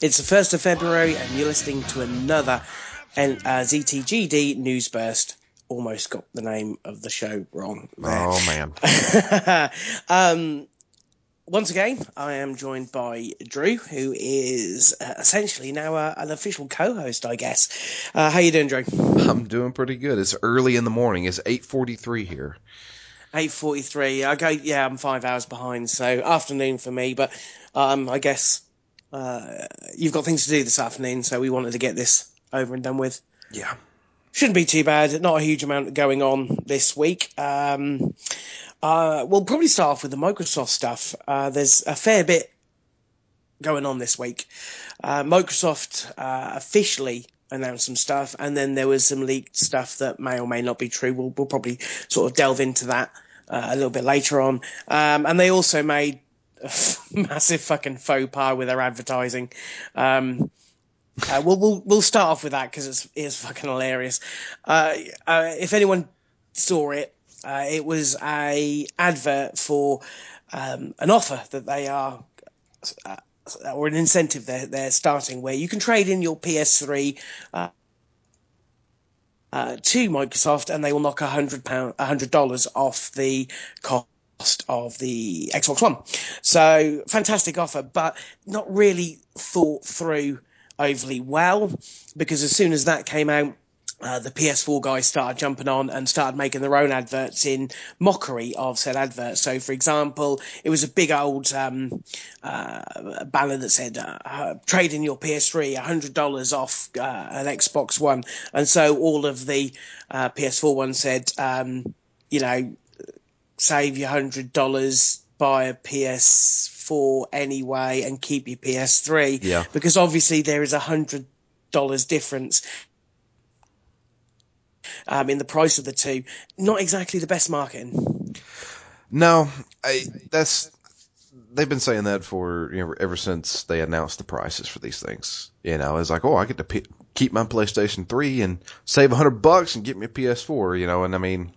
It's the 1st of February, and you're listening to another and, uh, ZTGD news burst. Almost got the name of the show wrong. There. Oh man. um, once again, I am joined by Drew, who is uh, essentially now uh, an official co-host, I guess. Uh, how you doing, Drew? I'm doing pretty good. It's early in the morning. It's 8:43 here. 8:43. I go. Yeah, I'm five hours behind, so afternoon for me. But um, I guess uh, you've got things to do this afternoon, so we wanted to get this over and done with. Yeah. Shouldn't be too bad. Not a huge amount going on this week. Um, uh, we'll probably start off with the Microsoft stuff. Uh, there's a fair bit going on this week. Uh, Microsoft uh, officially announced some stuff, and then there was some leaked stuff that may or may not be true. We'll, we'll probably sort of delve into that uh, a little bit later on. Um, and they also made massive fucking faux pas with their advertising. Um, uh, we'll, we'll we'll start off with that because it's it's fucking hilarious. Uh, uh, if anyone saw it, uh, it was a advert for um, an offer that they are. Uh, or an incentive they're, they're starting where you can trade in your PS3 uh, to Microsoft and they will knock a hundred pound, a hundred dollars off the cost of the Xbox One. So fantastic offer, but not really thought through overly well because as soon as that came out, uh, the PS4 guys started jumping on and started making their own adverts in mockery of said adverts. So, for example, it was a big old um, uh, banner that said, uh, "Trade in your PS3, hundred dollars off uh, an Xbox One," and so all of the uh, PS4 ones said, um, "You know, save your hundred dollars." Buy a PS4 anyway and keep your PS3 Yeah. because obviously there is a hundred dollars difference um, in the price of the two. Not exactly the best marketing. No, I that's they've been saying that for you know ever since they announced the prices for these things. You know, it's like, oh, I get to p- keep my PlayStation 3 and save a hundred bucks and get me a PS4. You know, and I mean,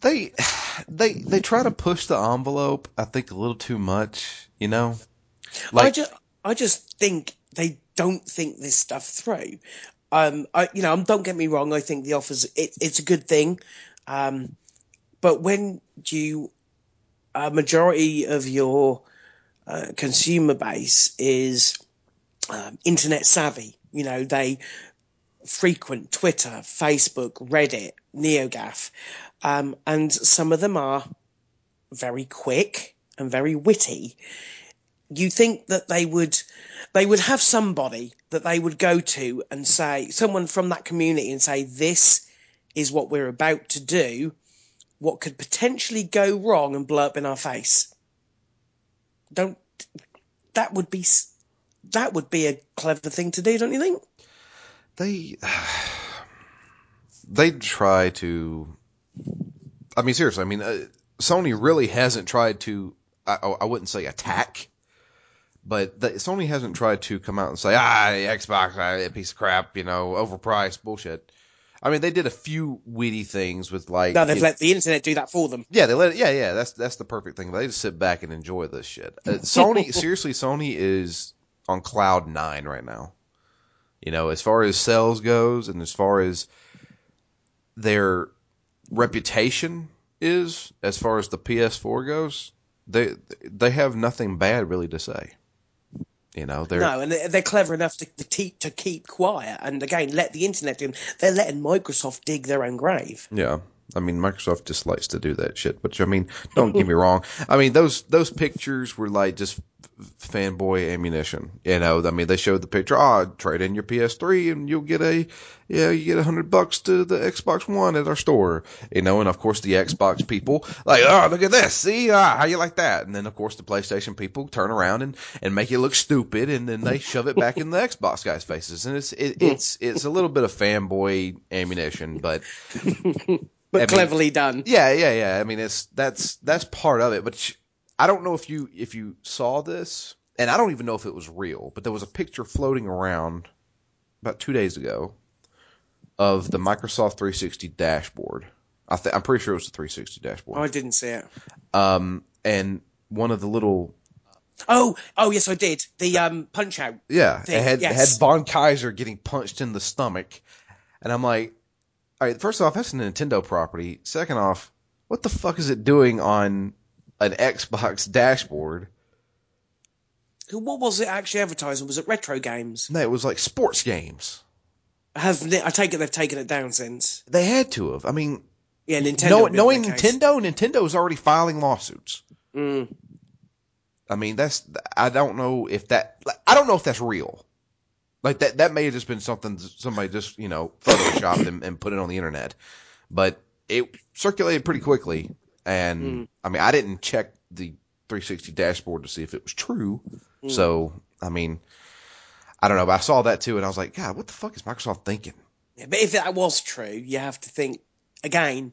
they they they try to push the envelope. I think a little too much. You know, I just, I just think they don't think this stuff through. Um, I, you know, don't get me wrong. I think the offers it, it's a good thing, um, but when you a majority of your uh, consumer base is um, internet savvy, you know, they frequent Twitter, Facebook, Reddit, NeoGaf, um, and some of them are very quick and very witty. You think that they would, they would have somebody that they would go to and say, someone from that community and say, this is what we're about to do. What could potentially go wrong and blow up in our face? Don't, that would be, that would be a clever thing to do, don't you think? they they try to. I mean, seriously. I mean, uh, Sony really hasn't tried to. I, I wouldn't say attack, but the, Sony hasn't tried to come out and say, ah, Xbox, ah, a piece of crap, you know, overpriced bullshit. I mean, they did a few witty things with like. No, they've you- let the internet do that for them. yeah, they let it, yeah, yeah. That's that's the perfect thing. They just sit back and enjoy this shit. Uh, Sony, seriously, Sony is on cloud nine right now. You know, as far as sales goes, and as far as their reputation is, as far as the PS4 goes, they they have nothing bad really to say. You know, they're No, and they're, clever enough to, to, te- to keep quiet and again let the internet do. They're letting Microsoft dig their own grave. Yeah. I mean, Microsoft just likes to do that shit. Which I mean, don't get me wrong. I mean, those those pictures were like just fanboy ammunition. You know, I mean, they showed the picture. Oh, trade in your PS3 and you'll get a yeah, you get a hundred bucks to the Xbox One at our store. You know, and of course the Xbox people like, oh, look at this. See, ah, how you like that? And then of course the PlayStation people turn around and and make it look stupid, and then they shove it back in the Xbox guys' faces. And it's it, it's it's a little bit of fanboy ammunition, but. But I mean- cleverly done. Yeah, yeah, yeah. I mean, it's that's that's part of it. But I don't know if you if you saw this, and I don't even know if it was real. But there was a picture floating around about two days ago of the Microsoft 360 dashboard. I th- I'm pretty sure it was the 360 dashboard. Oh, I didn't see it. Um, and one of the little Oh, oh yes, I did. The um, punch out. Yeah, Thing, it had yes. it had Von Kaiser getting punched in the stomach, and I'm like, all right. First off, that's a Nintendo property. Second off, what the fuck is it doing on an Xbox dashboard? What was it actually advertising? Was it retro games? No, it was like sports games. Have I take it they've taken it down since? They had to have. I mean, Yeah, Nintendo. know, knowing the case. Nintendo, Nintendo's already filing lawsuits. Mm. I mean, that's I don't know if that I don't know if that's real. Like that that may have just been something somebody just you know photoshopped and, and put it on the internet, but it circulated pretty quickly. And Mm. I mean, I didn't check the 360 dashboard to see if it was true. Mm. So I mean, I don't know, but I saw that too, and I was like, God, what the fuck is Microsoft thinking? Yeah, but if that was true, you have to think again.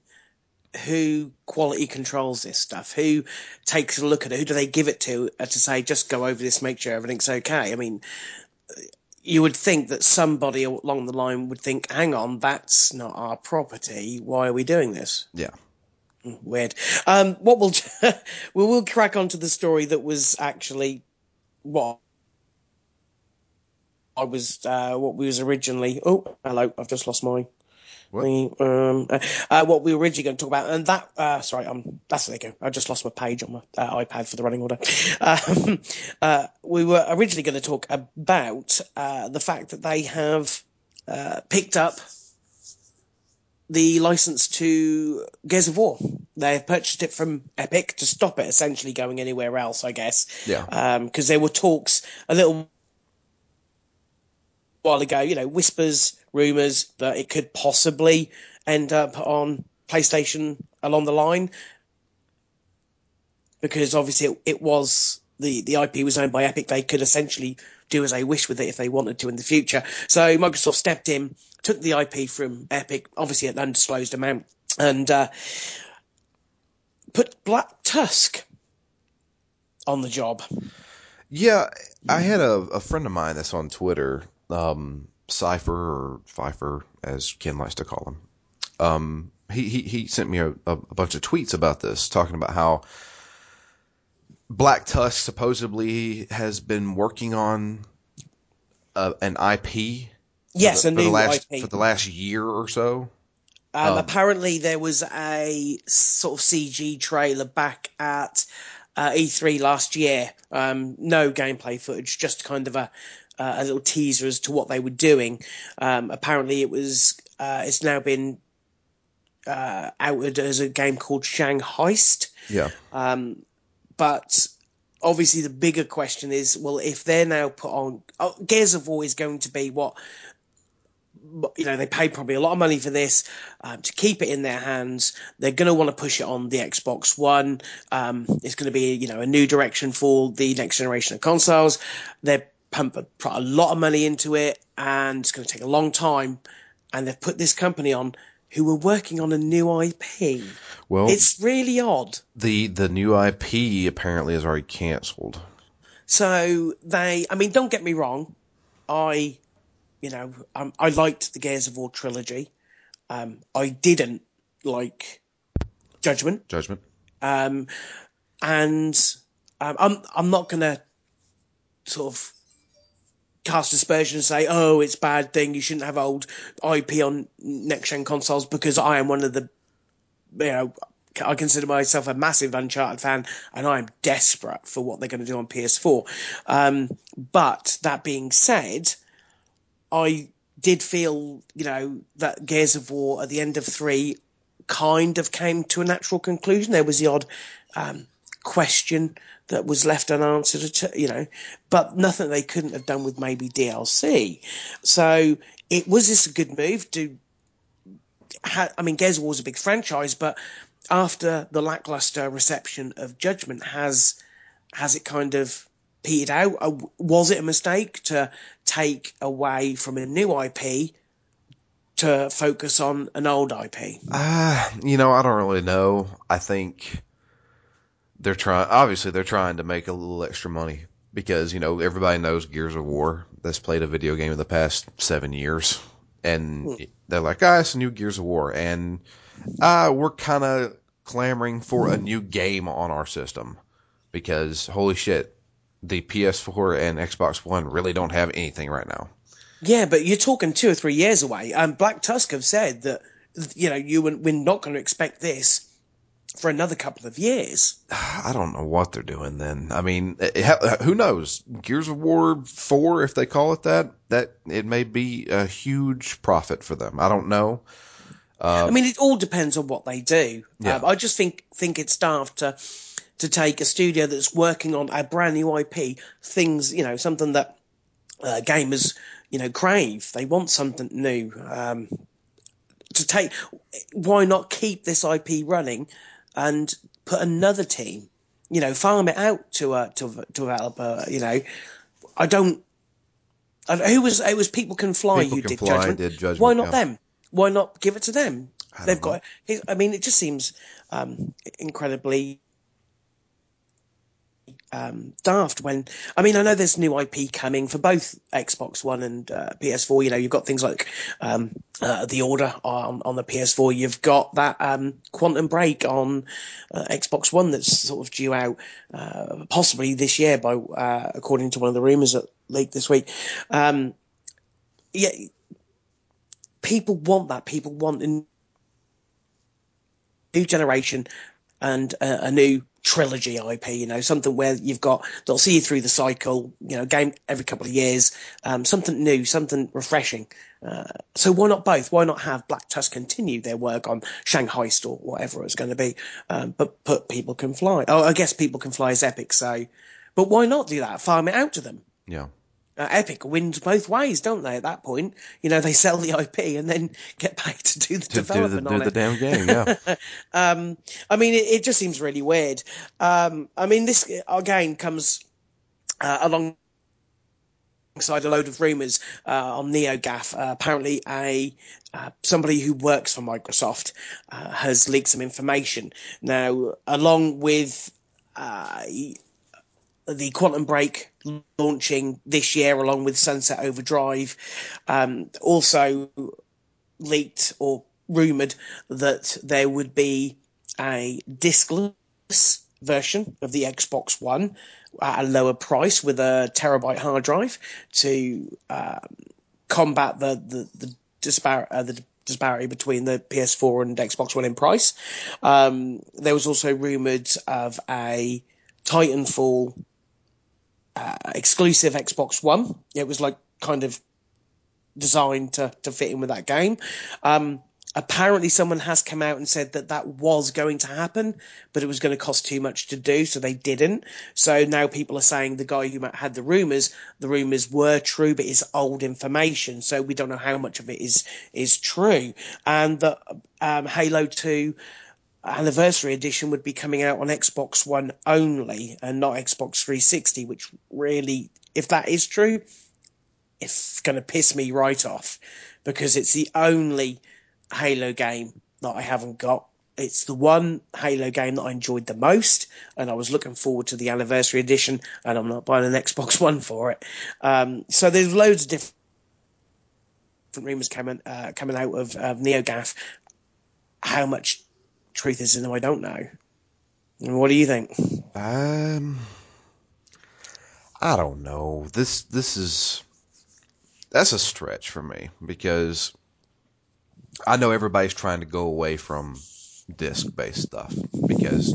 Who quality controls this stuff? Who takes a look at it? Who do they give it to uh, to say just go over this, make sure everything's okay? I mean, you would think that somebody along the line would think, "Hang on, that's not our property. Why are we doing this?" Yeah. Weird. Um, what we'll we will crack on to the story that was actually what I was uh, what we was originally. Oh, hello! I've just lost my. What? the, um, uh, uh, what we were originally going to talk about, and that, uh, sorry, um, that's there you go. I just lost my page on my uh, iPad for the running order. Um, uh, we were originally going to talk about uh, the fact that they have uh, picked up the license to Gears of War. They have purchased it from Epic to stop it essentially going anywhere else, I guess. Yeah. Um, because there were talks a little while ago, you know, whispers, rumors that it could possibly end up on PlayStation along the line. Because obviously it, it was the, the IP was owned by Epic. They could essentially do as they wish with it if they wanted to in the future. So Microsoft stepped in, took the IP from Epic, obviously at an undisclosed amount, and uh, put Black Tusk on the job. Yeah, I had a, a friend of mine that's on Twitter, um, Cypher or Pfeiffer, as Ken likes to call him. Um, he, he, he sent me a, a bunch of tweets about this, talking about how Black Tusk supposedly has been working on uh, an IP Yes, for, a the- for the new last IP. for the last year or so. Um, Um, apparently, there was a sort of CG trailer back at uh, E3 last year. Um, no gameplay footage, just kind of a uh, a little teaser as to what they were doing. Um, apparently, it was uh, it's now been uh, outed as a game called Shang Heist. Yeah, Um, but obviously, the bigger question is, well, if they're now put on, oh, Gears of War is going to be what you know, they paid probably a lot of money for this um, to keep it in their hands. They're going to want to push it on the Xbox One. Um, it's going to be, you know, a new direction for the next generation of consoles. They're pumping put a lot of money into it, and it's going to take a long time. And they've put this company on who were working on a new IP. well, It's really odd. the the new IP apparently is already canceled. So they, I mean, don't get me wrong, I, you know, um, I liked the Gears of War trilogy. Um, I didn't like Judgment, Judgment. um, and um, I'm I'm not gonna sort of cast aspersion and say, oh, it's a bad thing. You shouldn't have old IP on next gen consoles because I am one of the, you know. I consider myself a massive Uncharted fan, and I'm desperate for what they're going to do on PS4. Um, but that being said, I did feel, you know, that Gears of War at the end of three kind of came to a natural conclusion. There was the odd um, question that was left unanswered, you know, but nothing they couldn't have done with maybe DLC. So it was this a good move to. Ha- I mean, Gears War is a big franchise, but after the lackluster reception of Judgment, has has it kind of petered out? Uh, Was it a mistake to take away from a new IP to focus on an old IP? Uh, you know, I don't really know. I think they're trying. Obviously, they're trying to make a little extra money because you know everybody knows Gears of War that's played a video game in the past seven years, and they're like, "Ah, it's a new Gears of War," and uh, we're kind of clamoring for a new game on our system because holy shit, the PS4 and Xbox One really don't have anything right now. Yeah, but you're talking two or three years away. And um, Black Tusk have said that you know you we're not going to expect this for another couple of years. I don't know what they're doing then. I mean, it, who knows? Gears of War 4, if they call it that, that it may be a huge profit for them. I don't know. Uh, I mean, it all depends on what they do. Yeah. Um, I just think think it's daft to to take a studio that's working on a brand new IP, things you know, something that uh, gamers you know crave. They want something new. Um, to take, why not keep this IP running and put another team, you know, farm it out to a to a developer. You know, I don't. I, who was it? Was people can fly? People you can did, fly judgment. did judgment. Why not yeah. them? Why not give it to them? They've don't got. I mean, it just seems um, incredibly um, daft when I mean I know there's new IP coming for both Xbox One and uh, PS4. You know you've got things like um, uh, the Order on, on the PS4. You've got that um, Quantum Break on uh, Xbox One that's sort of due out uh, possibly this year, by uh, according to one of the rumors that leaked this week. Um, yeah, people want that. People want a new generation and a, a new trilogy IP, you know, something where you've got they'll see you through the cycle, you know, game every couple of years, um, something new, something refreshing. Uh, so why not both? Why not have Black Tusk continue their work on Shanghai Store, whatever it's going to be, um, but but people can fly. Oh, I guess people can fly as Epic, so, but why not do that? Farm it out to them. Yeah uh, Epic wins both ways, don't they? At that point, you know, they sell the IP and then get paid to do the to development do the, on do it. the damn game. Yeah. um, I mean, it, it, just seems really weird. Um, I mean, this again comes uh, along alongside a load of rumours uh, on NeoGAF. Uh, apparently, a uh, somebody who works for Microsoft uh, has leaked some information. Now, along with uh, the Quantum Break launching this year along with Sunset Overdrive. Um, also leaked or rumored that there would be a discless version of the Xbox One at a lower price with a terabyte hard drive to um, combat the the, the disparity. Uh, the disparity between the PS4 and Xbox One in price. Um, there was also rumored of a Titanfall uh, exclusive Xbox One. It was like kind of designed to, to fit in with that game. Um, apparently, someone has come out and said that that was going to happen, but it was going to cost too much to do, so they didn't. So now people are saying the guy who had the rumors, the rumors were true, but it's old information, so we don't know how much of it is is true. And that um, Halo Two anniversary edition would be coming out on Xbox One only and not Xbox 360, which really, if that is true, it's going to piss me right off because it's the only Halo game that I haven't got. It's the one Halo game that I enjoyed the most, and I was looking forward to the anniversary edition, and I'm not buying an Xbox One for it. Um, so there's loads of different rumors coming uh, coming out of, of NeoGAF. How much truth is them, I don't know. What do you think? Um, I don't know. This this is that's a stretch for me because I know everybody's trying to go away from disc based stuff because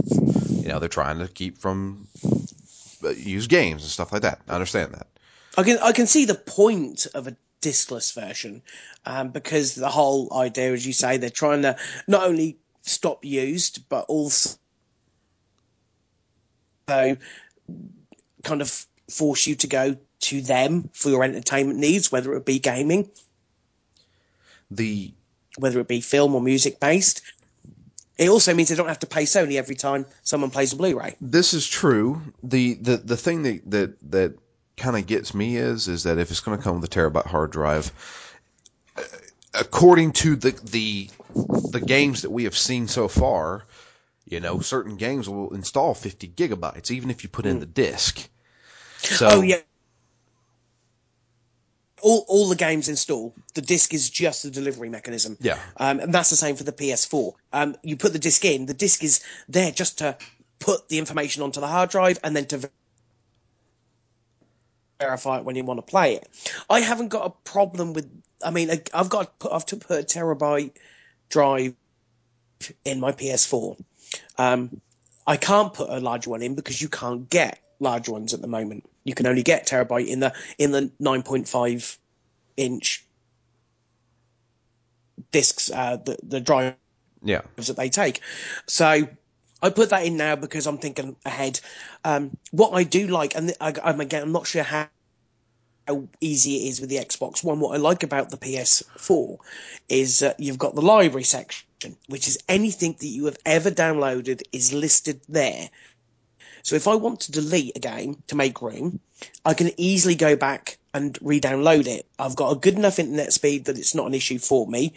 you know they're trying to keep from uh, use games and stuff like that. I understand that. I can I can see the point of a discless version um, because the whole idea, as you say, they're trying to not only stop used, but also kind of force you to go to them for your entertainment needs, whether it be gaming, the whether it be film or music based. It also means they don't have to pay Sony every time someone plays a Blu-ray. This is true. the the The thing that that that kind of gets me is is that if it's going to come with a terabyte hard drive, according to the the the games that we have seen so far, you know, certain games will install 50 gigabytes, even if you put in hmm. the disk. So, oh yeah. All, all the games install. The disk is just the delivery mechanism. Yeah. Um, and that's the same for the PS4. Um, you put the disk in. The disk is there just to put the information onto the hard drive and then to verify it when you want to play it. I haven't got a problem with. I mean, I've got to put, I've to put a terabyte drive in my PS4. Um, I can't put a large one in because you can't get large ones at the moment. You can only get terabyte in the in the 9.5 inch discs, uh, the the drive Yeah. that they take. So I put that in now because I'm thinking ahead. Um, what I do like, and I, I'm again, I'm not sure how, how easy it is with the Xbox One. What I like about the PS4 is uh, you've got the library section, which is anything that you have ever downloaded is listed there. So if I want to delete a game to make room, I can easily go back and re-download it. I've got a good enough internet speed that it's not an issue for me.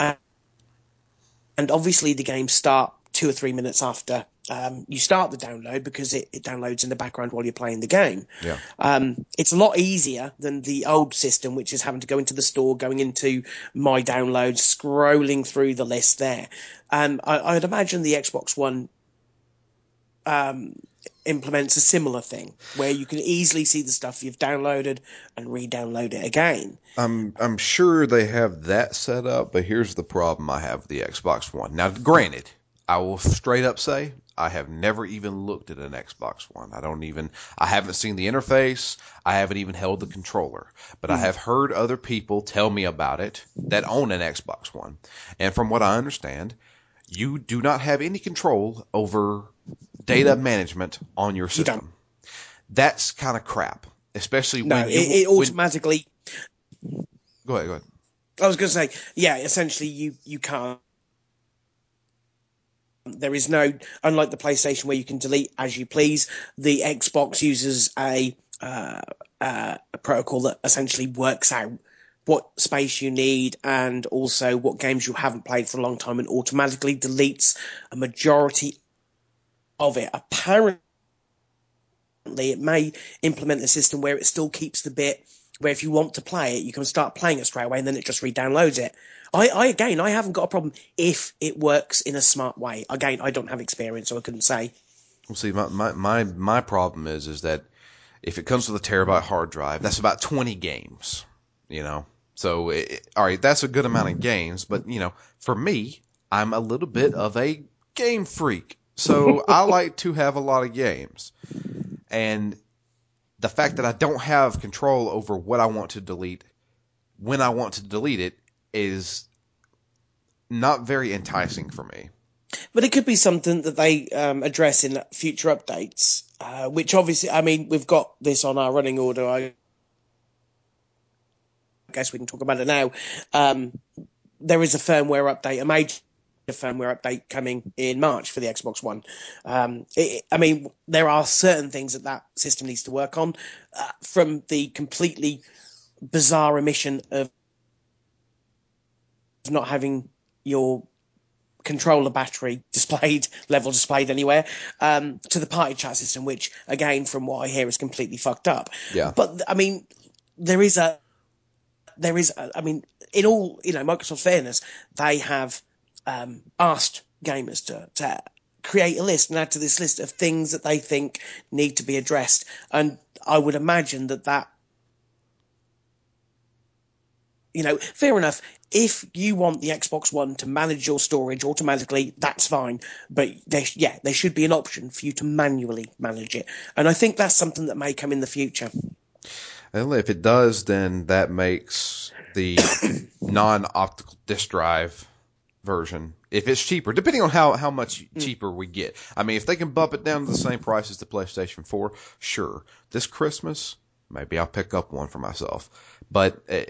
Uh, and obviously the games start two or three minutes after um, you start the download because it, it downloads in the background while you're playing the game. Yeah. Um, it's a lot easier than the old system, which is having to go into the store, going into my downloads, scrolling through the list there. Um, I, I'd imagine the Xbox One um, implements a similar thing where you can easily see the stuff you've downloaded and re-download it again. I'm I'm sure they have that set up, but here's the problem I have with the Xbox One. Now, granted, I will straight up say I have never even looked at an Xbox One. I don't even I haven't seen the interface. I haven't even held the controller. But I hmm. have heard other people tell me about it that own an Xbox One. And from what I understand, you do not have any control over data hmm. management on your You system. That's kind of crap, especially No, when it, you it when- automatically. go ahead, go ahead. I was going to say, yeah, essentially you you can't. There is no, unlike the PlayStation where you can delete as you please. The Xbox uses a uh, uh, a protocol that essentially works out what space you need and also what games you haven't played for a long time and automatically deletes a majority of it. Apparently, it may implement a system where it still keeps the bit where if you want to play it, you can start playing it straight away and then it just re-downloads it. I, I again, I haven't got a problem if it works in a smart way. Again, I don't have experience, so I couldn't say. Well, see, my, my, my, my problem is, is that if it comes with a terabyte hard drive, that's about 20 games, you know? So, it, all right, that's a good amount of games, but, you know, for me, I'm a little bit of a game freak. So I like to have a lot of games. And the fact that I don't have control over what I want to delete when I want to delete it is not very enticing for me. But it could be something that they um, address in future updates, uh, which obviously, I mean, we've got this on our running order. I guess we can talk about it now. Um, there is a firmware update, a major firmware update coming in March for the Xbox One. Um, it, I mean, there are certain things that that system needs to work on, uh, from the completely bizarre omission of not having your controller battery displayed level displayed anywhere um, to the party chat system which again from what i hear is completely fucked up Yeah. but i mean there is a there is a, i mean in all you know Microsoft fairness they have um, asked gamers to, to create a list and add to this list of things that they think need to be addressed and i would imagine that that you know, fair enough. If you want the Xbox One to manage your storage automatically, that's fine. But yeah, there should be an option for you to manually manage it, and I think that's something that may come in the future. And if it does, then that makes the non-optical disk drive version, if it's cheaper, depending on how, how much cheaper we get. I mean, if they can bump it down to the same price as the PlayStation 4, sure. This Christmas, maybe I'll pick up one for myself. But uh,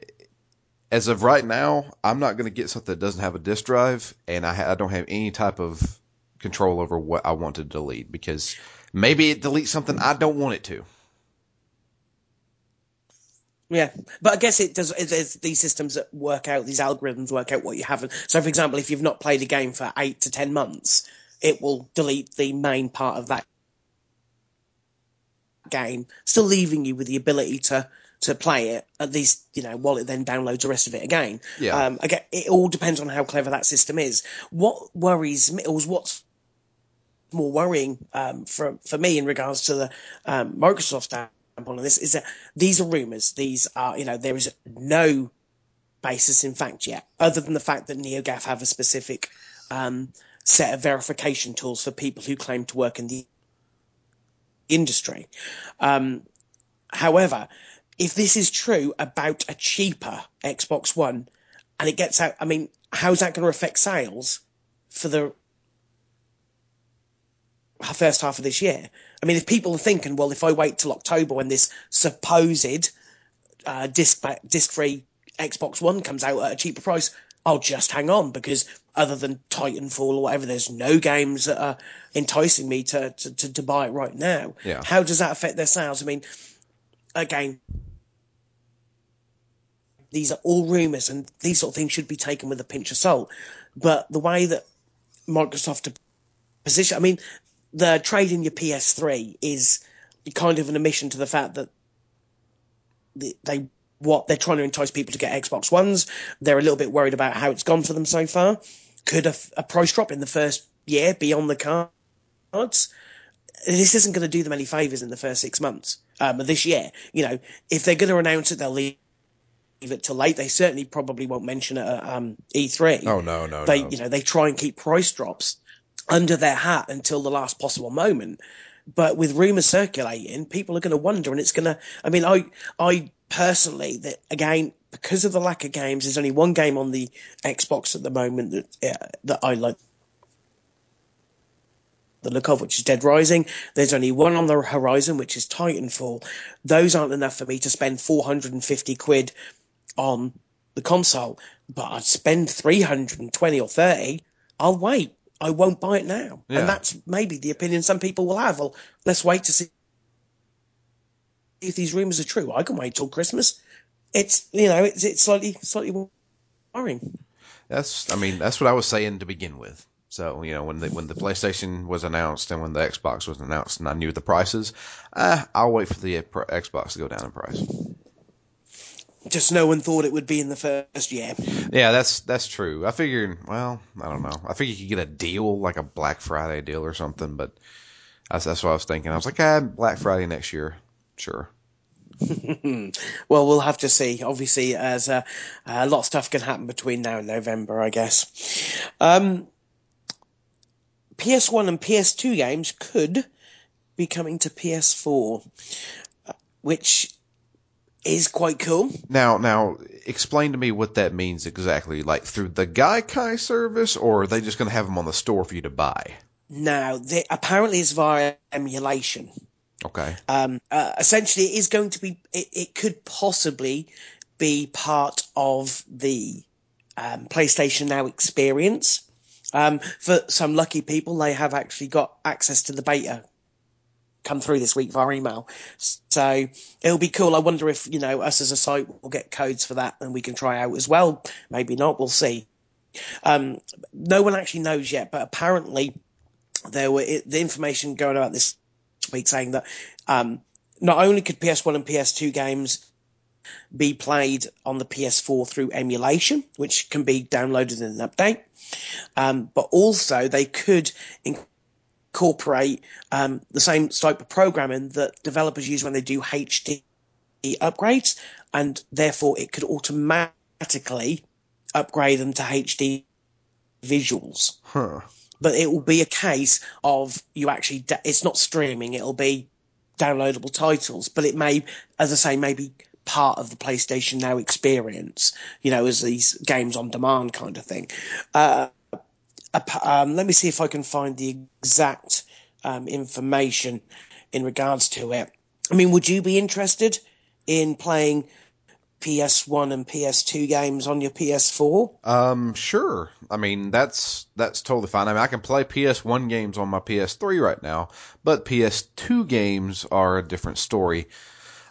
as of right now, I'm not going to get something that doesn't have a disk drive, and I, ha- I don't have any type of control over what I want to delete because maybe it deletes something I don't want it to. Yeah, but I guess it does. It, it's these systems that work out these algorithms work out what you haven't. So, for example, if you've not played a game for eight to ten months, it will delete the main part of that game, still leaving you with the ability to to play it at least you know while it then downloads the rest of it again. Yeah. Um, again, it all depends on how clever that system is. What worries me, or what's more worrying um, for for me in regards to the um, Microsoft on this is that these are rumors. These are, you know, there is no basis in fact yet, other than the fact that NeoGAF have a specific um, set of verification tools for people who claim to work in the industry. Um, however, if this is true about a cheaper Xbox One and it gets out, I mean, how's that going to affect sales for the first half of this year? I mean, if people are thinking, well, if I wait till October when this supposed uh, disc disc free Xbox One comes out at a cheaper price, I'll just hang on because other than Titanfall or whatever, there's no games that are enticing me to, to, to, to buy it right now. Yeah. How does that affect their sales? I mean, again, these are all rumors and these sort of things should be taken with a pinch of salt. But the way that Microsoft position, I mean, the trade in your PS3 is kind of an admission to the fact that they what they're trying to entice people to get Xbox Ones. They're a little bit worried about how it's gone for them so far. Could a, a price drop in the first year be on the cards? This isn't going to do them any favors in the first six months um, of this year. You know, if they're going to announce it, they'll leave it till late. They certainly probably won't mention it at um, E3. Oh no, no, they no. you know they try and keep price drops under their hat until the last possible moment. But with rumors circulating, people are going to wonder, and it's going to. I mean, I I personally that again because of the lack of games, there's only one game on the Xbox at the moment that uh, that I like the look of, which is Dead Rising. There's only one on the horizon, which is Titanfall. Those aren't enough for me to spend 450 quid on the console, but I'd spend 320 or 30. I'll wait. I won't buy it now. Yeah. And that's maybe the opinion some people will have. Well, let's wait to see if these rumors are true. I can wait till Christmas. It's, you know, it's, it's slightly, slightly worrying. That's, I mean, that's what I was saying to begin with. So you know when the when the PlayStation was announced and when the Xbox was announced and I knew the prices, uh, I'll wait for the Xbox to go down in price. Just no one thought it would be in the first year. Yeah, that's that's true. I figured, well, I don't know. I figured you could get a deal like a Black Friday deal or something, but that's that's what I was thinking. I was like, ah, Black Friday next year, sure. well, we'll have to see. Obviously, as uh, a lot of stuff can happen between now and November, I guess. Um, PS1 and PS2 games could be coming to PS4, which is quite cool. Now, now, explain to me what that means exactly. Like through the Gaikai service, or are they just going to have them on the store for you to buy? Now, they, apparently, it's via emulation. Okay. Um, uh, essentially, it is going to be. It, it could possibly be part of the um, PlayStation Now experience. Um, for some lucky people, they have actually got access to the beta come through this week via email. So it'll be cool. I wonder if, you know, us as a site will get codes for that and we can try out as well. Maybe not. We'll see. Um, no one actually knows yet, but apparently there were the information going about this week saying that, um, not only could PS1 and PS2 games be played on the PS4 through emulation, which can be downloaded in an update. Um, but also they could incorporate um, the same type of programming that developers use when they do HD upgrades, and therefore it could automatically upgrade them to HD visuals. Huh. But it will be a case of you actually, it's not streaming, it'll be downloadable titles, but it may, as I say, maybe part of the PlayStation Now experience, you know, as these games on demand kind of thing. Uh, um, let me see if I can find the exact um, information in regards to it. I mean, would you be interested in playing PS1 and PS2 games on your PS4? Um, sure. I mean, that's that's totally fine. I mean, I can play PS1 games on my PS3 right now, but PS2 games are a different story.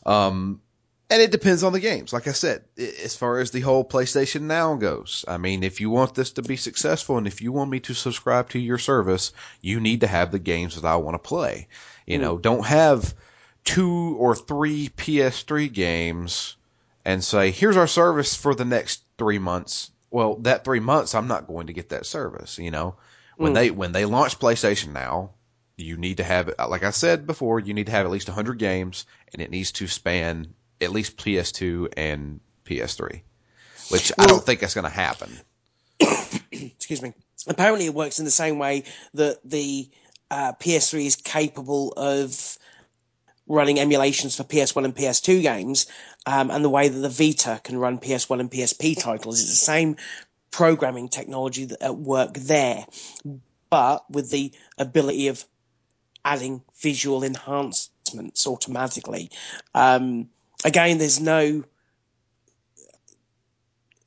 Um, and it depends on the games. Like I said, as far as the whole PlayStation Now goes, I mean, if you want this to be successful and if you want me to subscribe to your service, you need to have the games that I want to play. You know, don't have two or three PS3 games and say, here's our service for the next three months. Well, that three months, I'm not going to get that service, you know. When mm. they, when they launch PlayStation Now, you need to have, like I said before, you need to have at least 100 games, and it needs to span at least PS2 and PS3, which I don't think that's going to happen. excuse me. Apparently, it works in the same way that the uh, PS3 is capable of running emulations for PS1 and PS2 games, um, and the way that the Vita can run PS1 and PSP titles. is the same programming technology that at work there, but with the ability of adding visual enhancements automatically. Um, again, there's no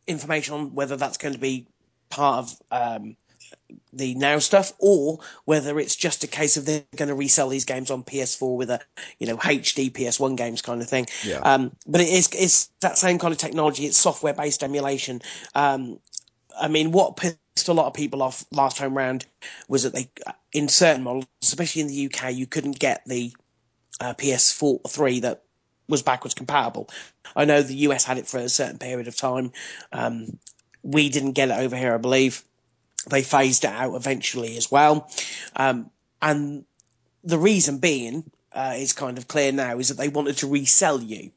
information on whether that's going to be part of um, the now stuff or whether it's just a case of they're going to resell these games on PS4 with a you know HD PS1 games kind of thing. Yeah. Um, but it is it's that same kind of technology. It's software based emulation. Um, I mean, what pissed a lot of people off last time round was that they, in certain models, especially in the UK, you couldn't get the uh, PS4 three that was backwards compatible. I know the US had it for a certain period of time. Um, we didn't get it over here, I believe. They phased it out eventually as well. Um, and the reason being uh, is kind of clear now is that they wanted to resell you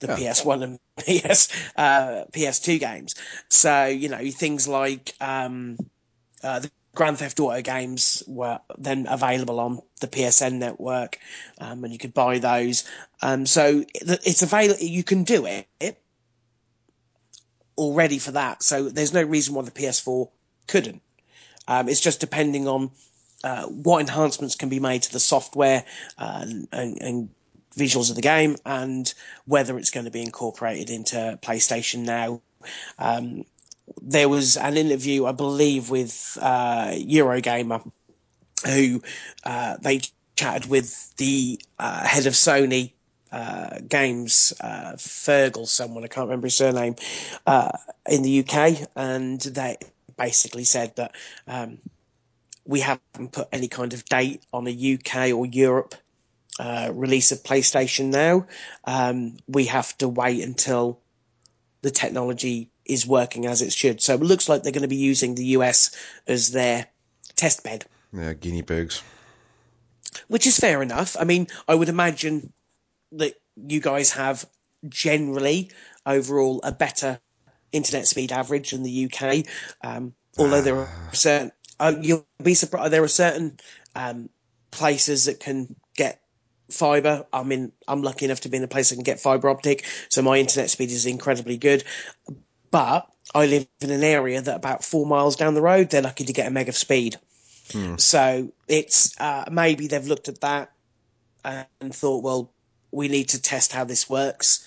the Yeah. PS1 and PS uh, PS2 games. So you know things like um, uh, the Grand Theft Auto games were then available on the PSN network, um, and you could buy those. Um, so it's available. You can do it already for that. So there's no reason why the PS4 couldn't. Um, it's just depending on uh, what enhancements can be made to the software uh, and, and, visuals of the game, and whether it's going to be incorporated into PlayStation Now. Um, there was an interview, I believe, with uh, Eurogamer, who uh, they chatted with the uh, head of Sony uh, Games, uh, Fergal, someone I can't remember his surname, uh, in the UK, and they basically said that um, we haven't put any kind of date on a UK or Europe release of PlayStation now. Um, we have to wait until the technology is working as it should. So it looks like they're going to be using the US as their test bed, Yeah, guinea pigs. which is fair enough. I mean, I would imagine that you guys have generally overall a better internet speed average in the UK. Um, although there are certain, uh, you'll be surprised, there are certain um, places that can get fiber. I mean, I'm lucky enough to be in a place that can get fiber optic, so my internet speed is incredibly good. But I live in an area that about four miles down the road, they're lucky to get a meg of speed. So it's uh, maybe they've looked at that and thought, well, we need to test how this works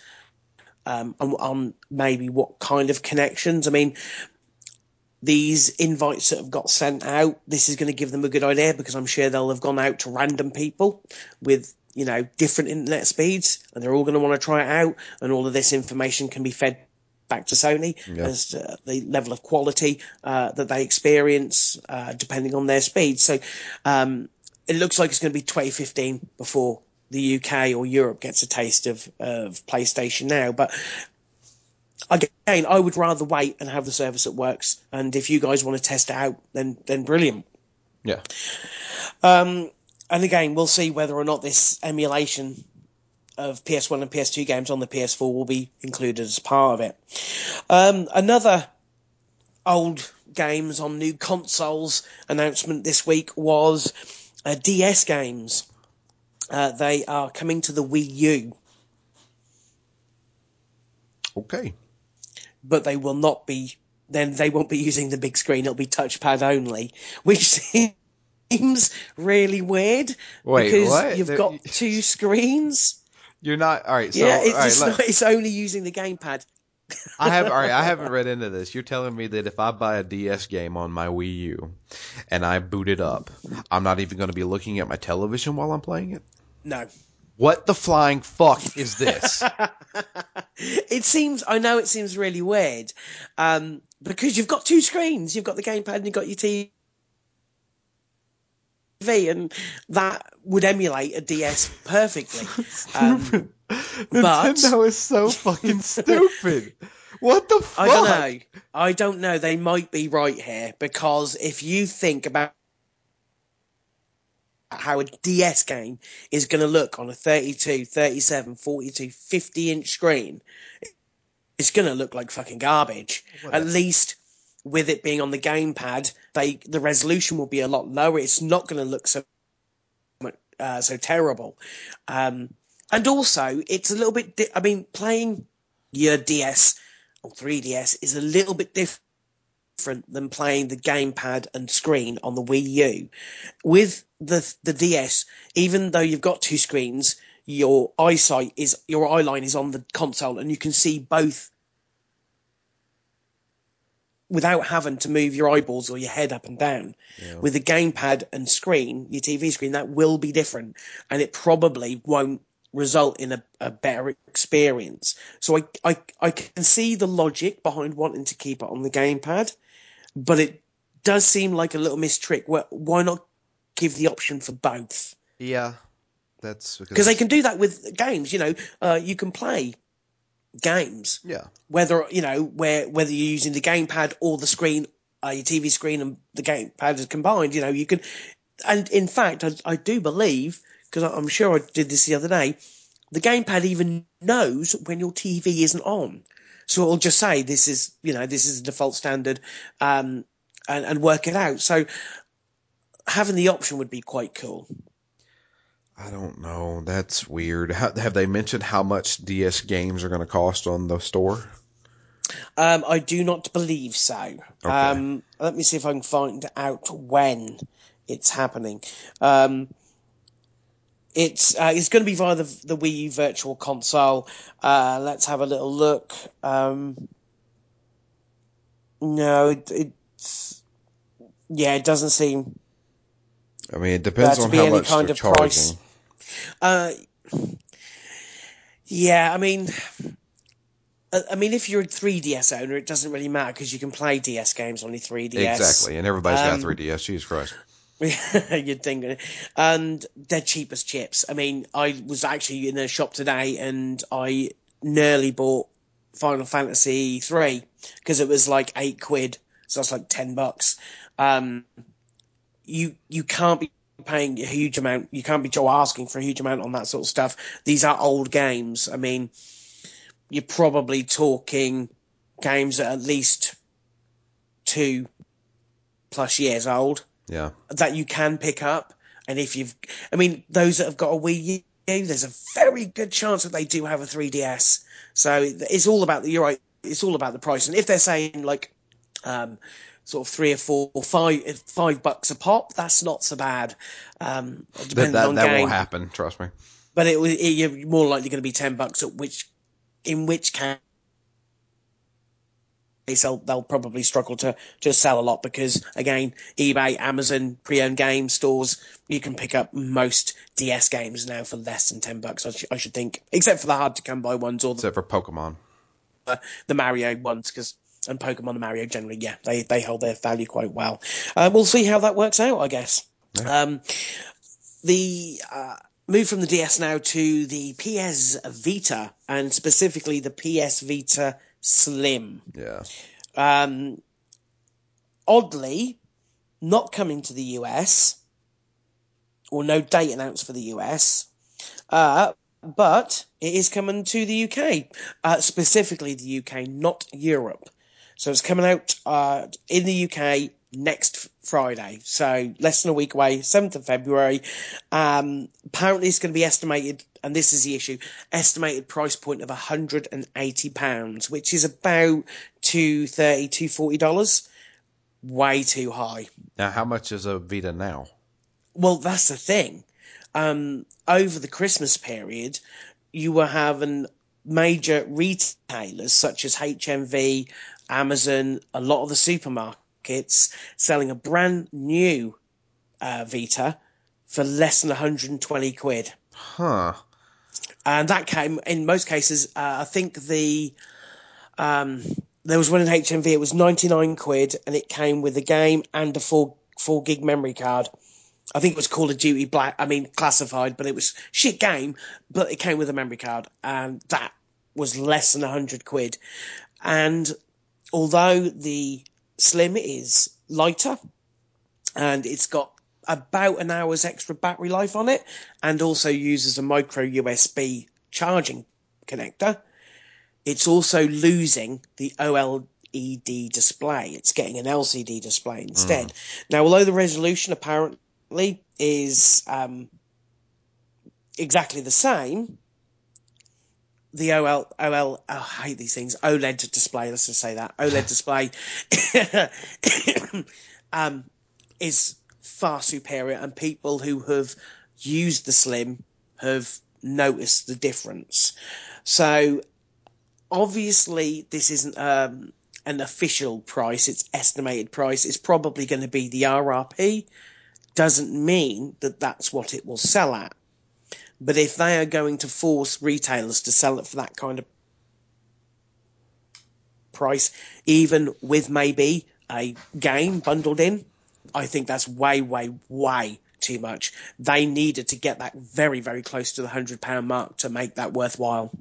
um, on, on maybe what kind of connections. I mean, these invites that have got sent out, this is going to give them a good idea because I'm sure they'll have gone out to random people with you know different internet speeds, and they're all going to want to try it out, and all of this information can be fed back to Sony Yeah. as to the level of quality uh, that they experience uh, depending on their speed. So um, it looks like it's going to be 2015 before the UK or Europe gets a taste of, of PlayStation now, but again, I would rather wait and have the service that works. And if you guys want to test it out, then then brilliant. Yeah. Um, and again, we'll see whether or not this emulation of PS1 and PS2 games on the PS4 will be included as part of it. Um, another old games on new consoles announcement this week was uh, DS games. Uh, they are coming to the Wii U. Okay. but they will not be. Then they won't be using the big screen. It'll be touchpad only, which seems really weird Wait, because what? you've There- got two screens. You're not all right. So yeah, it's, right, it's, not, it's only using the gamepad. I have all right. I haven't read into this. You're telling me that if I buy a DS game on my Wii U and I boot it up, I'm not even going to be looking at my television while I'm playing it. No, What the flying fuck is this? it seems. I know it seems really weird um, because you've got two screens. You've got the gamepad and you've got your TV. And that would emulate a DS perfectly. Um, Nintendo is so fucking stupid. What the fuck? I don't know. I don't know. They might be right here because if you think about how a DS game is going to look on a 32, 37, 42, 50 inch screen, it's going to look like fucking garbage. At least with it being on the gamepad, they the resolution will be a lot lower. It's not going to look so uh, so terrible. Um, and also, it's a little bit. Di- I mean, playing your DS or 3DS is a little bit different than playing the gamepad and screen on the Wii U. With the the DS, even though you've got two screens, your eyesight is your eye line is on the console, and you can see both without having to move your eyeballs or your head up and down. Yeah. With the gamepad and screen, your TV screen, that will be different, and it probably won't result in a, a better experience. So I, I I can see the logic behind wanting to keep it on the gamepad, but it does seem like a little missed trick. Where, why not give the option for both? Yeah, that's Because they can do that with games. You know, uh, you can play games Yeah, whether you know where whether you're using the gamepad or the screen, uh, your TV screen and the gamepad is combined. You know, you can, and in fact, I, I do believe because I'm sure I did this the other day. The gamepad even knows when your TV isn't on, so it'll just say this is you know this is the default standard, um, and, and work it out. So having the option would be quite cool. I don't know. That's weird. How, have they mentioned how much DS games are going to cost on the store? Um, I do not believe so. Um, let me see if I can find out when it's happening. Um, it's uh, it's going to be via the the Wii U Virtual Console. Uh, let's have a little look. Um, no, it, it's yeah, it doesn't seem I mean, it depends to on be how any much kind they're of price. Uh, yeah, I mean, I I mean, if you're a 3DS owner, it doesn't really matter because you can play DS games on your 3DS. Exactly, and everybody's Um, got 3DS. Jesus Christ. You'd think, and they're cheap as chips. I mean, I was actually in a shop today and I nearly bought Final Fantasy three because it was like eight quid, so that's like ten bucks. Um, you you can't be paying a huge amount. You can't be asking for a huge amount on that sort of stuff. These are old games. I mean, you're probably talking games that are at least two plus years old Yeah. that you can pick up. And if you've, I mean, those that have got a Wii U, there's a very good chance that they do have a 3DS. So it's all about the, you're right, it's all about the price. And if they're saying like, um, sort of three or four or five, five bucks a pop, that's not so bad. Um, That, that, that won't happen. Trust me. But it, it, you're more likely going to be 10 bucks at which, in which case, they'll, they'll probably struggle to, to sell a lot because again, eBay, Amazon, pre-owned game stores, you can pick up most DS games now for less than 10 bucks, I, sh- I should think, except for the hard to come by ones or the, Except for Pokemon. the Mario ones because and Pokemon and Mario generally, yeah, they, they hold their value quite well. Uh, we'll see how that works out, I guess. Um, the uh, move from the DS now to the PS Vita and specifically the PS Vita Slim. Yeah. Um, oddly, not coming to the US, or no date announced for the US, uh, but it is coming to the UK, uh, specifically the UK, not Europe. So it's coming out uh, in the UK next Friday, so less than a week away, 7th of February. Um, apparently, it's going to be estimated, and this is the issue, estimated price point of £180, which is about $230, $240. Way too high. Now, how much is a Vita now? Well, that's the thing. Um, over the Christmas period, you were having major retailers such as HMV, Amazon, a lot of the supermarkets selling a brand new uh, Vita for less than 120 quid. Huh. And that came, in most cases, uh, I think the, um, there was one in HMV, it was 99 quid, and it came with a game and a 4, 4 gig memory card. I think it was Call of Duty Black, I mean, classified, but it was shit game, but it came with a memory card, and that was less than 100 quid. And although the Slim is lighter, and it's got about an hour's extra battery life on it, and also uses a micro USB charging connector. It's also losing the OLED display. It's getting an LCD display instead. Mm. Now, although the resolution apparently is um, exactly the same, the OL, OL, oh, I hate these things, OLED display, let's just say that, OLED display um, is far superior, and people who have used the Slim have noticed the difference. So, obviously, this isn't um, an official price, it's estimated price. It's probably going to be the RRP. Doesn't mean that that's what it will sell at. But if they are going to force retailers to sell it for that kind of price, even with maybe a game bundled in, I think that's way, way, way too much. They needed to get that very, very close to the hundred pound mark to make that worthwhile.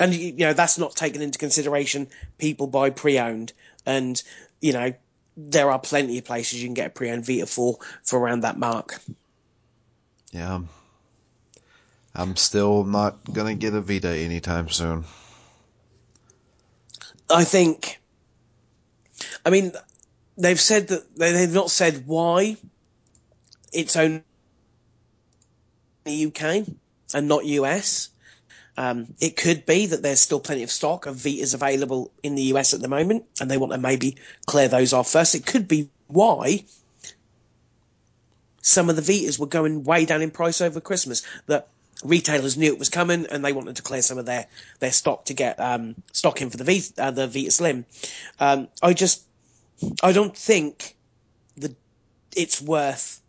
And you know that's not taken into consideration. People buy pre-owned, and you know there are plenty of places you can get a pre-owned Vita for for around that mark. Yeah, I'm still not gonna get a Vita anytime soon. I think. I mean, they've said that they've not said why it's only UK and not US. Um, it could be that there's still plenty of stock of Vitas available in the US at the moment, and they want to maybe clear those off first. It could be why some of the Vitas were going way down in price over Christmas. That retailers knew it was coming and they wanted to clear some of their, their stock to get um, stock in for the Vita, uh, the Vita Slim. Um, I just I don't think that it's worth.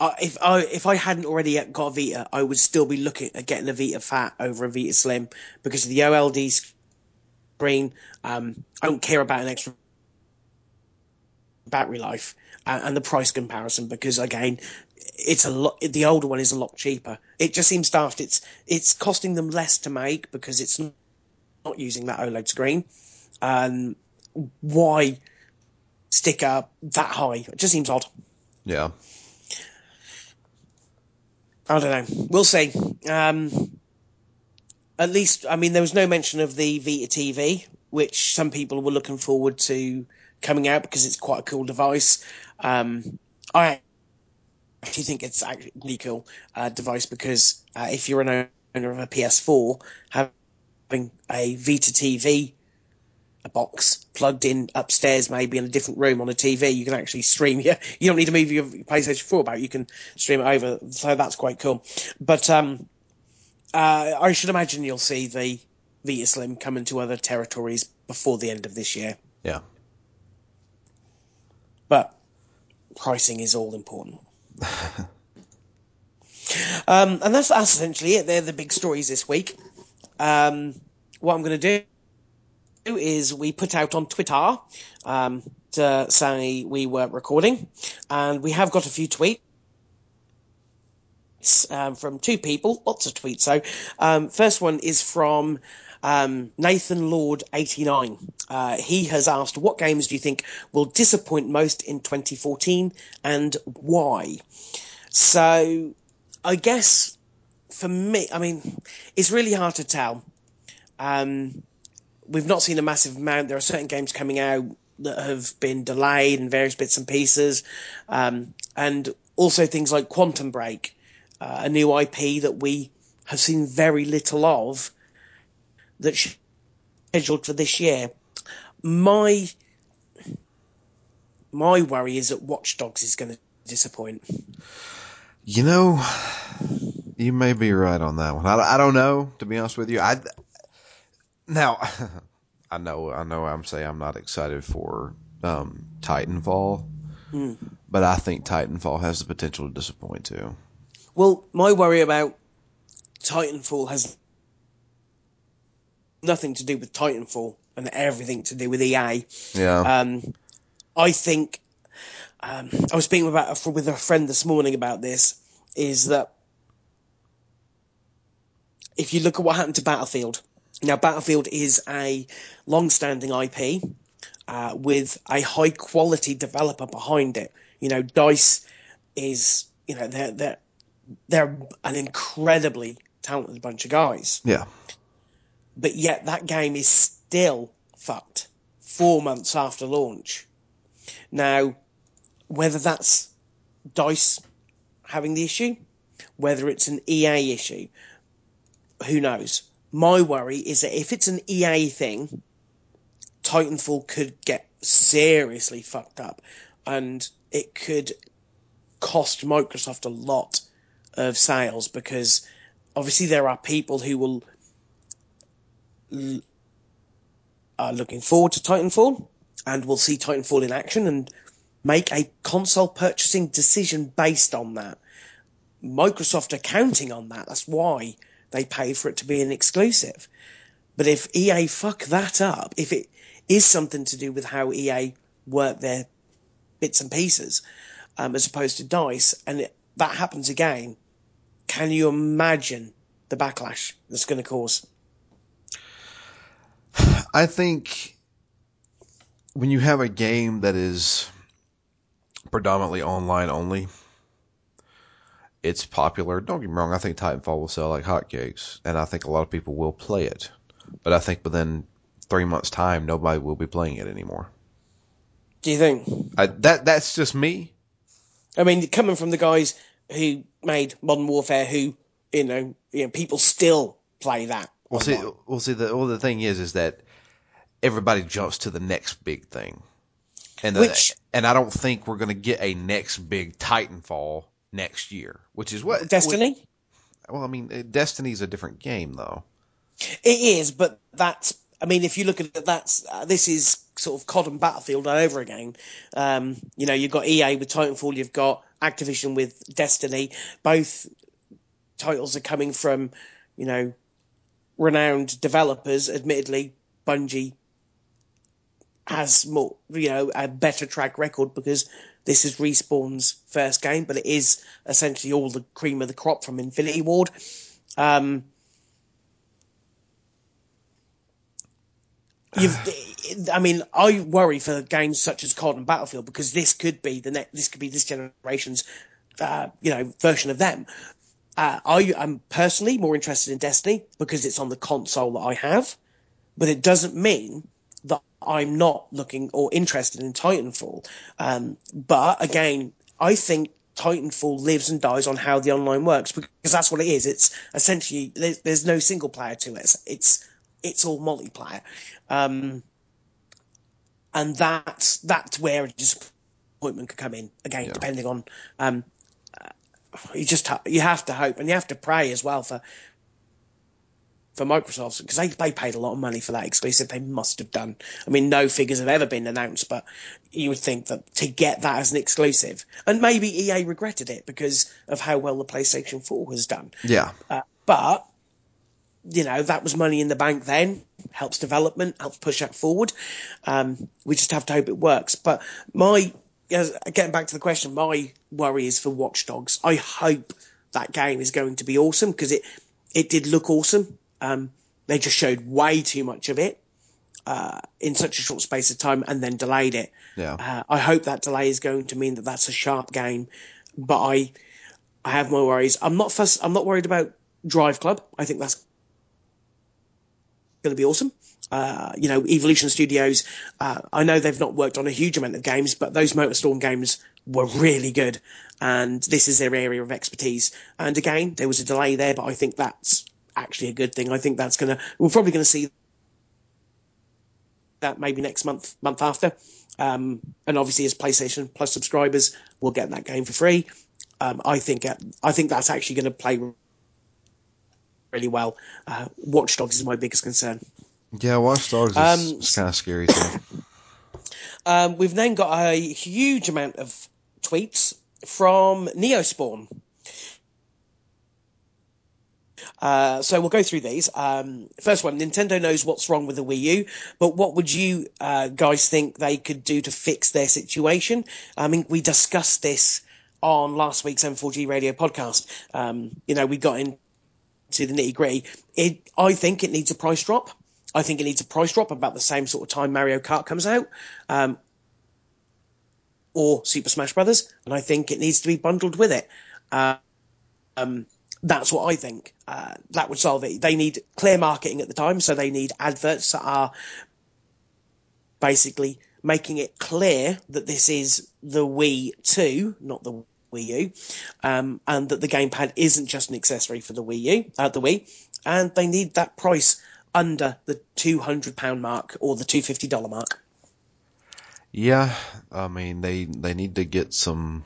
If I if I hadn't already got a Vita, I would still be looking at getting a Vita Fat over a Vita Slim because of the OLED screen. Um, I don't care about an extra battery life uh, and the price comparison because again, it's a lot. The older one is a lot cheaper. It just seems daft. It's it's costing them less to make because it's not using that OLED screen. Um, why sticker that high? It just seems odd. Yeah. I don't know. We'll see. Um, at least, I mean, there was no mention of the Vita TV, which some people were looking forward to coming out because it's quite a cool device. Um, I actually think it's actually really cool uh, device because uh, if you're an owner of a PS4, having a Vita TV a box plugged in upstairs, maybe in a different room on a TV, you can actually stream. Yeah, you don't need to move your PlayStation 4 about. You can stream it over. So that's quite cool. But um, uh, I should imagine you'll see the Vita Slim come into other territories before the end of this year. Yeah. But pricing is all important. um, and that's, that's essentially it. They're the big stories this week. Um, what I'm going to do is we put out on Twitter um, to say we were recording, and we have got a few tweets. Um, from two people, lots of tweets. So, um, first one is from um, Nathan Lord eighty nine. Uh, he has asked, "What games do you think will disappoint most in 2014, and why?" So, I guess for me, I mean, it's really hard to tell. Um, we've not seen a massive amount. There are certain games coming out that have been delayed and various bits and pieces, um, and also things like Quantum Break, uh, a new IP that we have seen very little of, that's scheduled for this year. My my worry is that Watch Dogs is going to disappoint. You know, you may be right on that one. I, I don't know, to be honest with you. I now, I know, I know, I'm saying I'm not excited for um, Titanfall, mm. but I think Titanfall has the potential to disappoint too. Well, my worry about Titanfall has nothing to do with Titanfall and everything to do with EA. Yeah. Um, I think um, I was speaking about with a friend this morning about this. Is that if you look at what happened to Battlefield, now, Battlefield is a long-standing IP uh, with a high-quality developer behind it. You know, Dice is, you know, they're they're they're an incredibly talented bunch of guys. Yeah. But yet that game is still fucked four months after launch. Now, whether that's Dice having the issue, whether it's an EA issue, who knows? My worry is that if it's an EA thing, Titanfall could get seriously fucked up and it could cost Microsoft a lot of sales because obviously there are people who will are looking forward to Titanfall and will see Titanfall in action and make a console purchasing decision based on that. Microsoft are counting on that. That's why they pay for it to be an exclusive. But if EA fuck that up, if it is something to do with how EA work their bits and pieces, um, as opposed to Dice, and it, that happens again, can you imagine the backlash that's going to cause? I think when you have a game that is predominantly online only, it's popular. Don't get me wrong. I think Titanfall will sell like hotcakes, and I think a lot of people will play it. But I think within three months' time, nobody will be playing it anymore. Do you think? I, that that's just me. I mean, coming from the guys who made Modern Warfare, who you know, you know, people still play that. Well, see, well, see, the well, the thing is, is that everybody jumps to the next big thing, and the, Which- and I don't think we're going to get a next big Titanfall next year, which is what Destiny. Well, I mean, Destiny's a different game, though. It is, but that's. I mean, if you look at it, that's uh, this is sort of COD and Battlefield all over again. Um, you know, you've got EA with Titanfall, you've got Activision with Destiny. Both titles are coming from, you know, renowned developers. Admittedly, Bungie has more, you know, a better track record because this is Respawn's first game, but it is essentially all the cream of the crop from Infinity Ward. Um, You've, I mean, I worry for games such as COD and Battlefield because this could be the next, this could be this generation's, uh, you know, version of them. Uh, I am personally more interested in Destiny because it's on the console that I have, but it doesn't mean that I'm not looking or interested in Titanfall. Um, but again, I think Titanfall lives and dies on how the online works because that's what it is. It's essentially there's, there's no single player to it. It's it's, it's all multiplayer, um, and that's that's where a disappointment could come in again, Yeah. depending on. Um, uh, you just ha- you have to hope and you have to pray as well for for Microsoft because they they paid a lot of money for that exclusive. They must have done. I mean, no figures have ever been announced, but you would think that to get that as an exclusive, and maybe EA regretted it because of how well the PlayStation Four has done. Yeah, Uh, but you know that was money in the bank then. Helps development, helps push that forward. Um, we just have to hope it works. But my as- getting back to the question, my worry is for Watch Dogs. I hope that game is going to be awesome because it it did look awesome. Um, they just showed way too much of it uh, in such a short space of time and then delayed it. yeah. Uh, I hope that delay is going to mean that that's a sharp game, but I, I have my worries. I'm not fuss, I'm not worried about Drive Club. I think that's going to be awesome. Uh, you know, Evolution Studios. Uh, I know they've not worked on a huge amount of games, but those Motorstorm games were really good, and this is their area of expertise. And again, there was a delay there, but I think that's actually a good thing. I think that's going to. We're probably going to see that maybe next month, month after. Um, and obviously, as PlayStation Plus subscribers, we'll get that game for free. Um, I think uh, I think that's actually going to play really well. Uh, Watch Dogs is my biggest concern. Yeah, Watch Dogs is, Um, is kind of scary too. Um, we've then got a huge amount of tweets from Neospawn. Uh, so we'll go through these. Um, first one, Nintendo knows what's wrong with the Wii U, but what would you uh, guys think they could do to fix their situation? I mean, we discussed this on last week's N4G radio podcast. Um, you know, we got into the nitty gritty. It, I think it needs a price drop. I think it needs a price drop about the same sort of time Mario Kart comes out. Um, or Super Smash Brothers, and I think it needs to be bundled with it. Uh, um, that's what I think. Uh, that would solve it. They need clear marketing at the time, so they need adverts that are basically making it clear that this is the Wii 2, not the Wii U, um, and that the gamepad isn't just an accessory for the Wii U, uh, the Wii, and they need that price under the two hundred pound mark or the two fifty dollar mark. Yeah, I mean they they need to get some.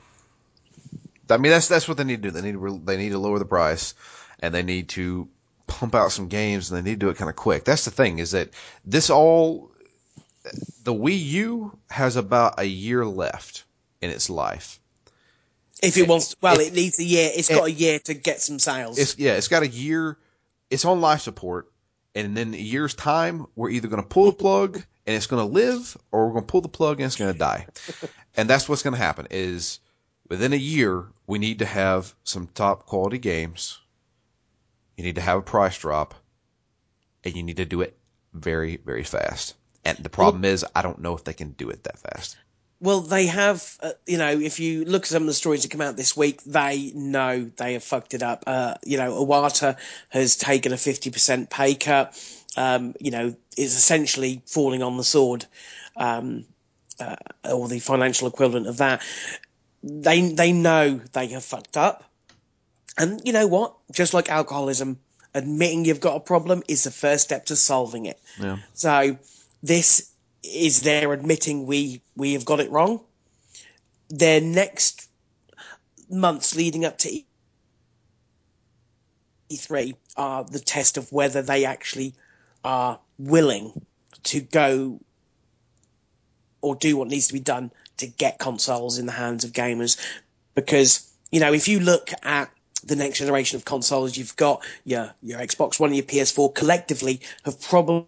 I mean that's that's what they need to do. They need to they need to lower the price, and they need to pump out some games, and they need to do it kind of quick. That's the thing is that this all the Wii U has about a year left in its life. If it wants, well, it, it needs a year. It's got a year to get some sales. It's yeah, it's got a year. It's on life support, and in a year's time, we're either going to pull the plug and it's going to live, or we're going to pull the plug and it's going to die. and that's what's going to happen. Is within a year, we need to have some top quality games. You need to have a price drop, and you need to do it very, very fast. And the problem well, is, I don't know if they can do it that fast. Well, they have, uh, you know, if you look at some of the stories that come out this week, they know they have fucked it up. Uh, you know, Iwata has taken a 50% pay cut, um, you know, is essentially falling on the sword, um, uh, or the financial equivalent of that. They, they know they have fucked up. And you know what? Just like alcoholism, admitting you've got a problem is the first step to solving it. Yeah. So this is their admitting we we have got it wrong. Their next months leading up to E3 are the test of whether they actually are willing to go or do what needs to be done to get consoles in the hands of gamers. Because, you know, if you look at the next generation of consoles, you've got your, your Xbox One and your PS4 collectively have probably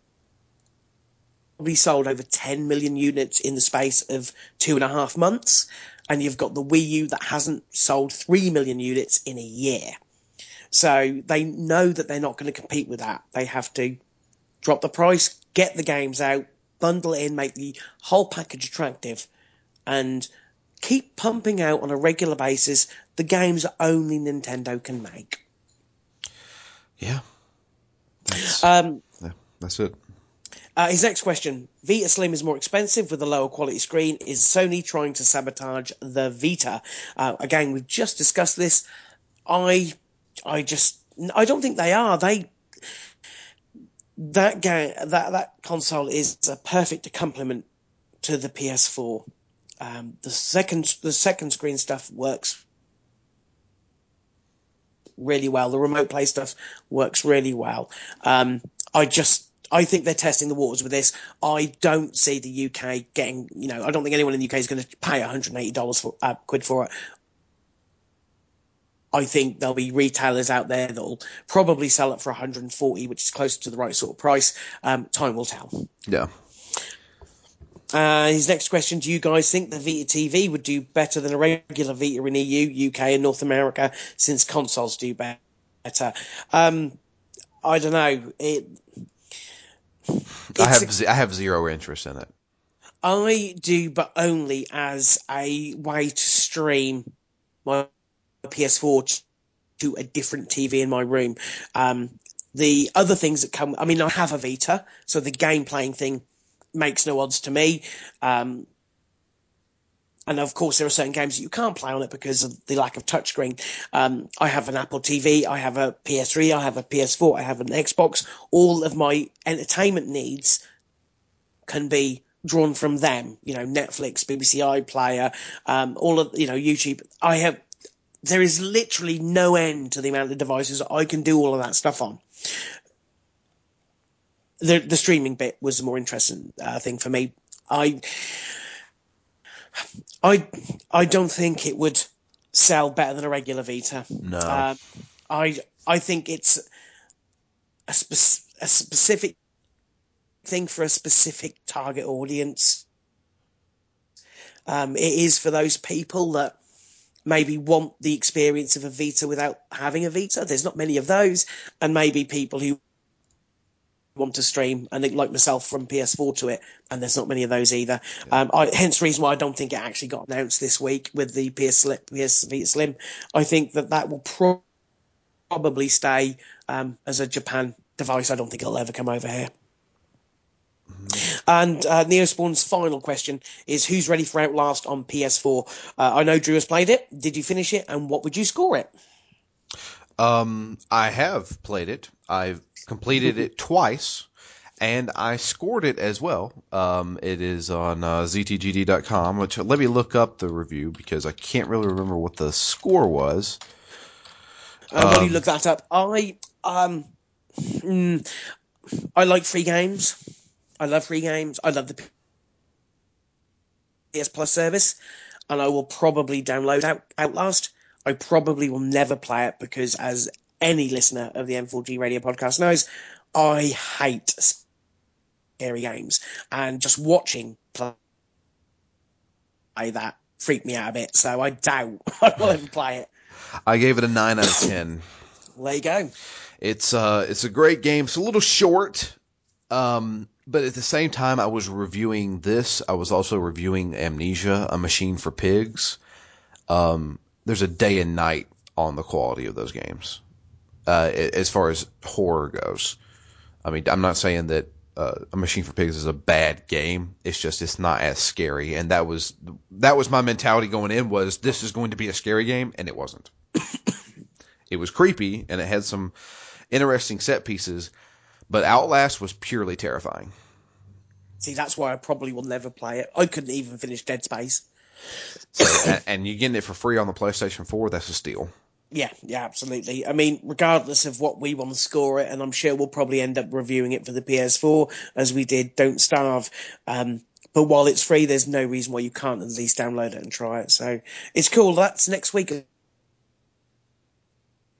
probably sold over 10 million units in the space of two and a half months. And you've got the Wii U that hasn't sold 3 million units in a year. So they know that they're not going to compete with that. They have to drop the price, get the games out, bundle in, make the whole package attractive, and keep pumping out on a regular basis the games that only Nintendo can make. Yeah. That's, um, yeah, that's it. Uh, his next question: Vita Slim is more expensive with a lower quality screen. Is Sony trying to sabotage the Vita? Uh, again, we've just discussed this. I, I just, I don't think they are. They, that game, that that console is a perfect complement to the PS4. Um, the second, the second screen stuff works really well. The remote play stuff works really well. Um, I just I think they're testing the waters with this. I don't see the UK getting, you know, I don't think anyone in the UK is going to pay $180 for, uh, quid for it. I think there'll be retailers out there that'll probably sell it for 140, which is closer to the right sort of price. Um, time will tell. Yeah. Uh, his next question: Do you guys think the Vita TV would do better than a regular Vita in EU, UK, and North America since consoles do better? Um, I don't know. It, I have I have zero interest in it. I do, but only as a way to stream my PS4 to a different TV in my room. Um, the other things that come, I mean, I have a Vita, so the game playing thing makes no odds to me. Um, and of course, there are certain games that you can't play on it because of the lack of touchscreen. Um, I have an Apple TV, I have a PS3, I have a PS4, I have an Xbox. All of my entertainment needs can be drawn from them. You know, Netflix, BBC iPlayer, um, all of you know YouTube. I have. There is literally no end to the amount of devices I can do all of that stuff on. The the streaming bit was the more interesting uh, thing for me. I I I don't think it would sell better than a regular Vita. No. Um, I I think it's a, spe- a specific thing for a specific target audience. Um, it is for those people that maybe want the experience of a Vita without having a Vita. There's not many of those, and maybe people who want to stream, and like myself from PS4 to it, and there's not many of those either. Um, I, hence the reason why I don't think it actually got announced this week with the PS Slim. PS Vita Slim. I think that that will pro- probably stay um, as a Japan device. I don't think it'll ever come over here. And uh, Neospawn's final question is Who's ready for Outlast on PS4? Uh, I know Drew has played it. Did you finish it? And what would you score it? Um, I have played it. I've completed it twice, and I scored it as well. Um, it is on uh, ztgd.com. Which let me look up the review because I can't really remember what the score was. Uh, while you look that up, I um, mm, I like free games. I love free games. I love the PS Plus service, and I will probably download Out- Outlast. I probably will never play it because, as any listener of the N4G Radio podcast knows, I hate scary games, and just watching play that freaked me out a bit. So I doubt I will ever play it. I gave it a nine out of ten. There you go. It's uh, it's a great game. It's a little short, um, but at the same time, I was reviewing this. I was also reviewing Amnesia: A Machine for Pigs. Um, there's a day and night on the quality of those games, uh, as far as horror goes. I mean, I'm not saying that uh, A Machine for Pigs is a bad game. It's just it's not as scary, and that was that was my mentality going in. Was this is going to be a scary game, and it wasn't. it was creepy, and it had some interesting set pieces, but Outlast was purely terrifying. See, that's why I probably will never play it. I couldn't even finish Dead Space. So, and, and you getting it for free on the PlayStation 4, that's a steal. Yeah, yeah, absolutely. I mean, regardless of what we want to score it, and I'm sure we'll probably end up reviewing it for the PS4 as we did Don't Starve. Um, but while it's free, there's no reason why you can't at least download it and try it. So it's cool. That's next week. I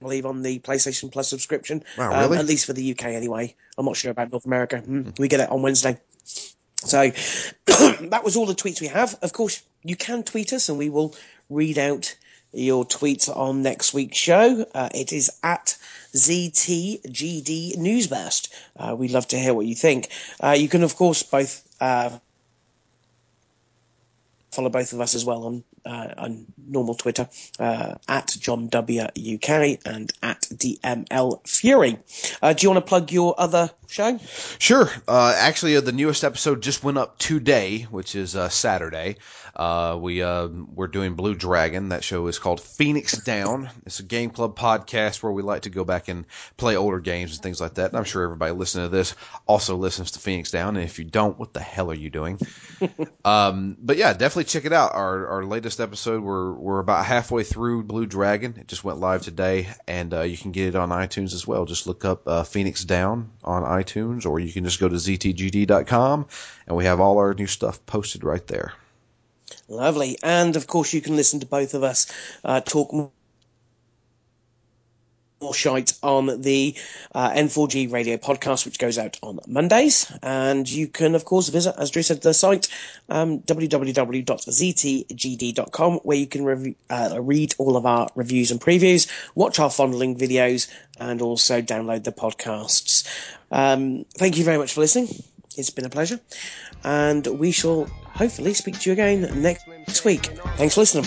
believe on the PlayStation Plus subscription. Wow, Um, really? at least for the UK anyway. I'm not sure about North America. Mm, We get it on Wednesday. So that was all the tweets we have. Of course, you can tweet us and we will read out your tweets on next week's show. Uh, it is at ZTGD Newsburst. Uh, we'd love to hear what you think. Uh, you can, of course, both uh, follow both of us as well on uh, on normal Twitter uh, at John W UK and at DML Fury. Do you want to plug your other show? Sure. Uh, actually, uh, the newest episode just went up today, which is uh, Saturday. Uh, we uh, we're doing Blue Dragon. That show is called Phoenix Down. It's a game club podcast where we like to go back and play older games and things like that. And I'm sure everybody listening to this also listens to Phoenix Down. And if you don't, what the hell are you doing? um, but yeah, definitely check it out. Our our latest episode. We're we're about halfway through Blue Dragon. It just went live today, and uh, you can get it on iTunes as well. Just look up uh, Phoenix Down on iTunes, or you can just go to ztgd.com, and we have all our new stuff posted right there. Lovely. And of course, you can listen to both of us uh, talk more shite on the uh, N4G radio podcast, which goes out on Mondays. And you can, of course, visit, as Drew said, the site um, www.ztgd.com, where you can rev- uh, read all of our reviews and previews, watch our fondling videos, and also download the podcasts. Um, thank you very much for listening. It's been a pleasure. And we shall hopefully speak to you again next week. Thanks for listening.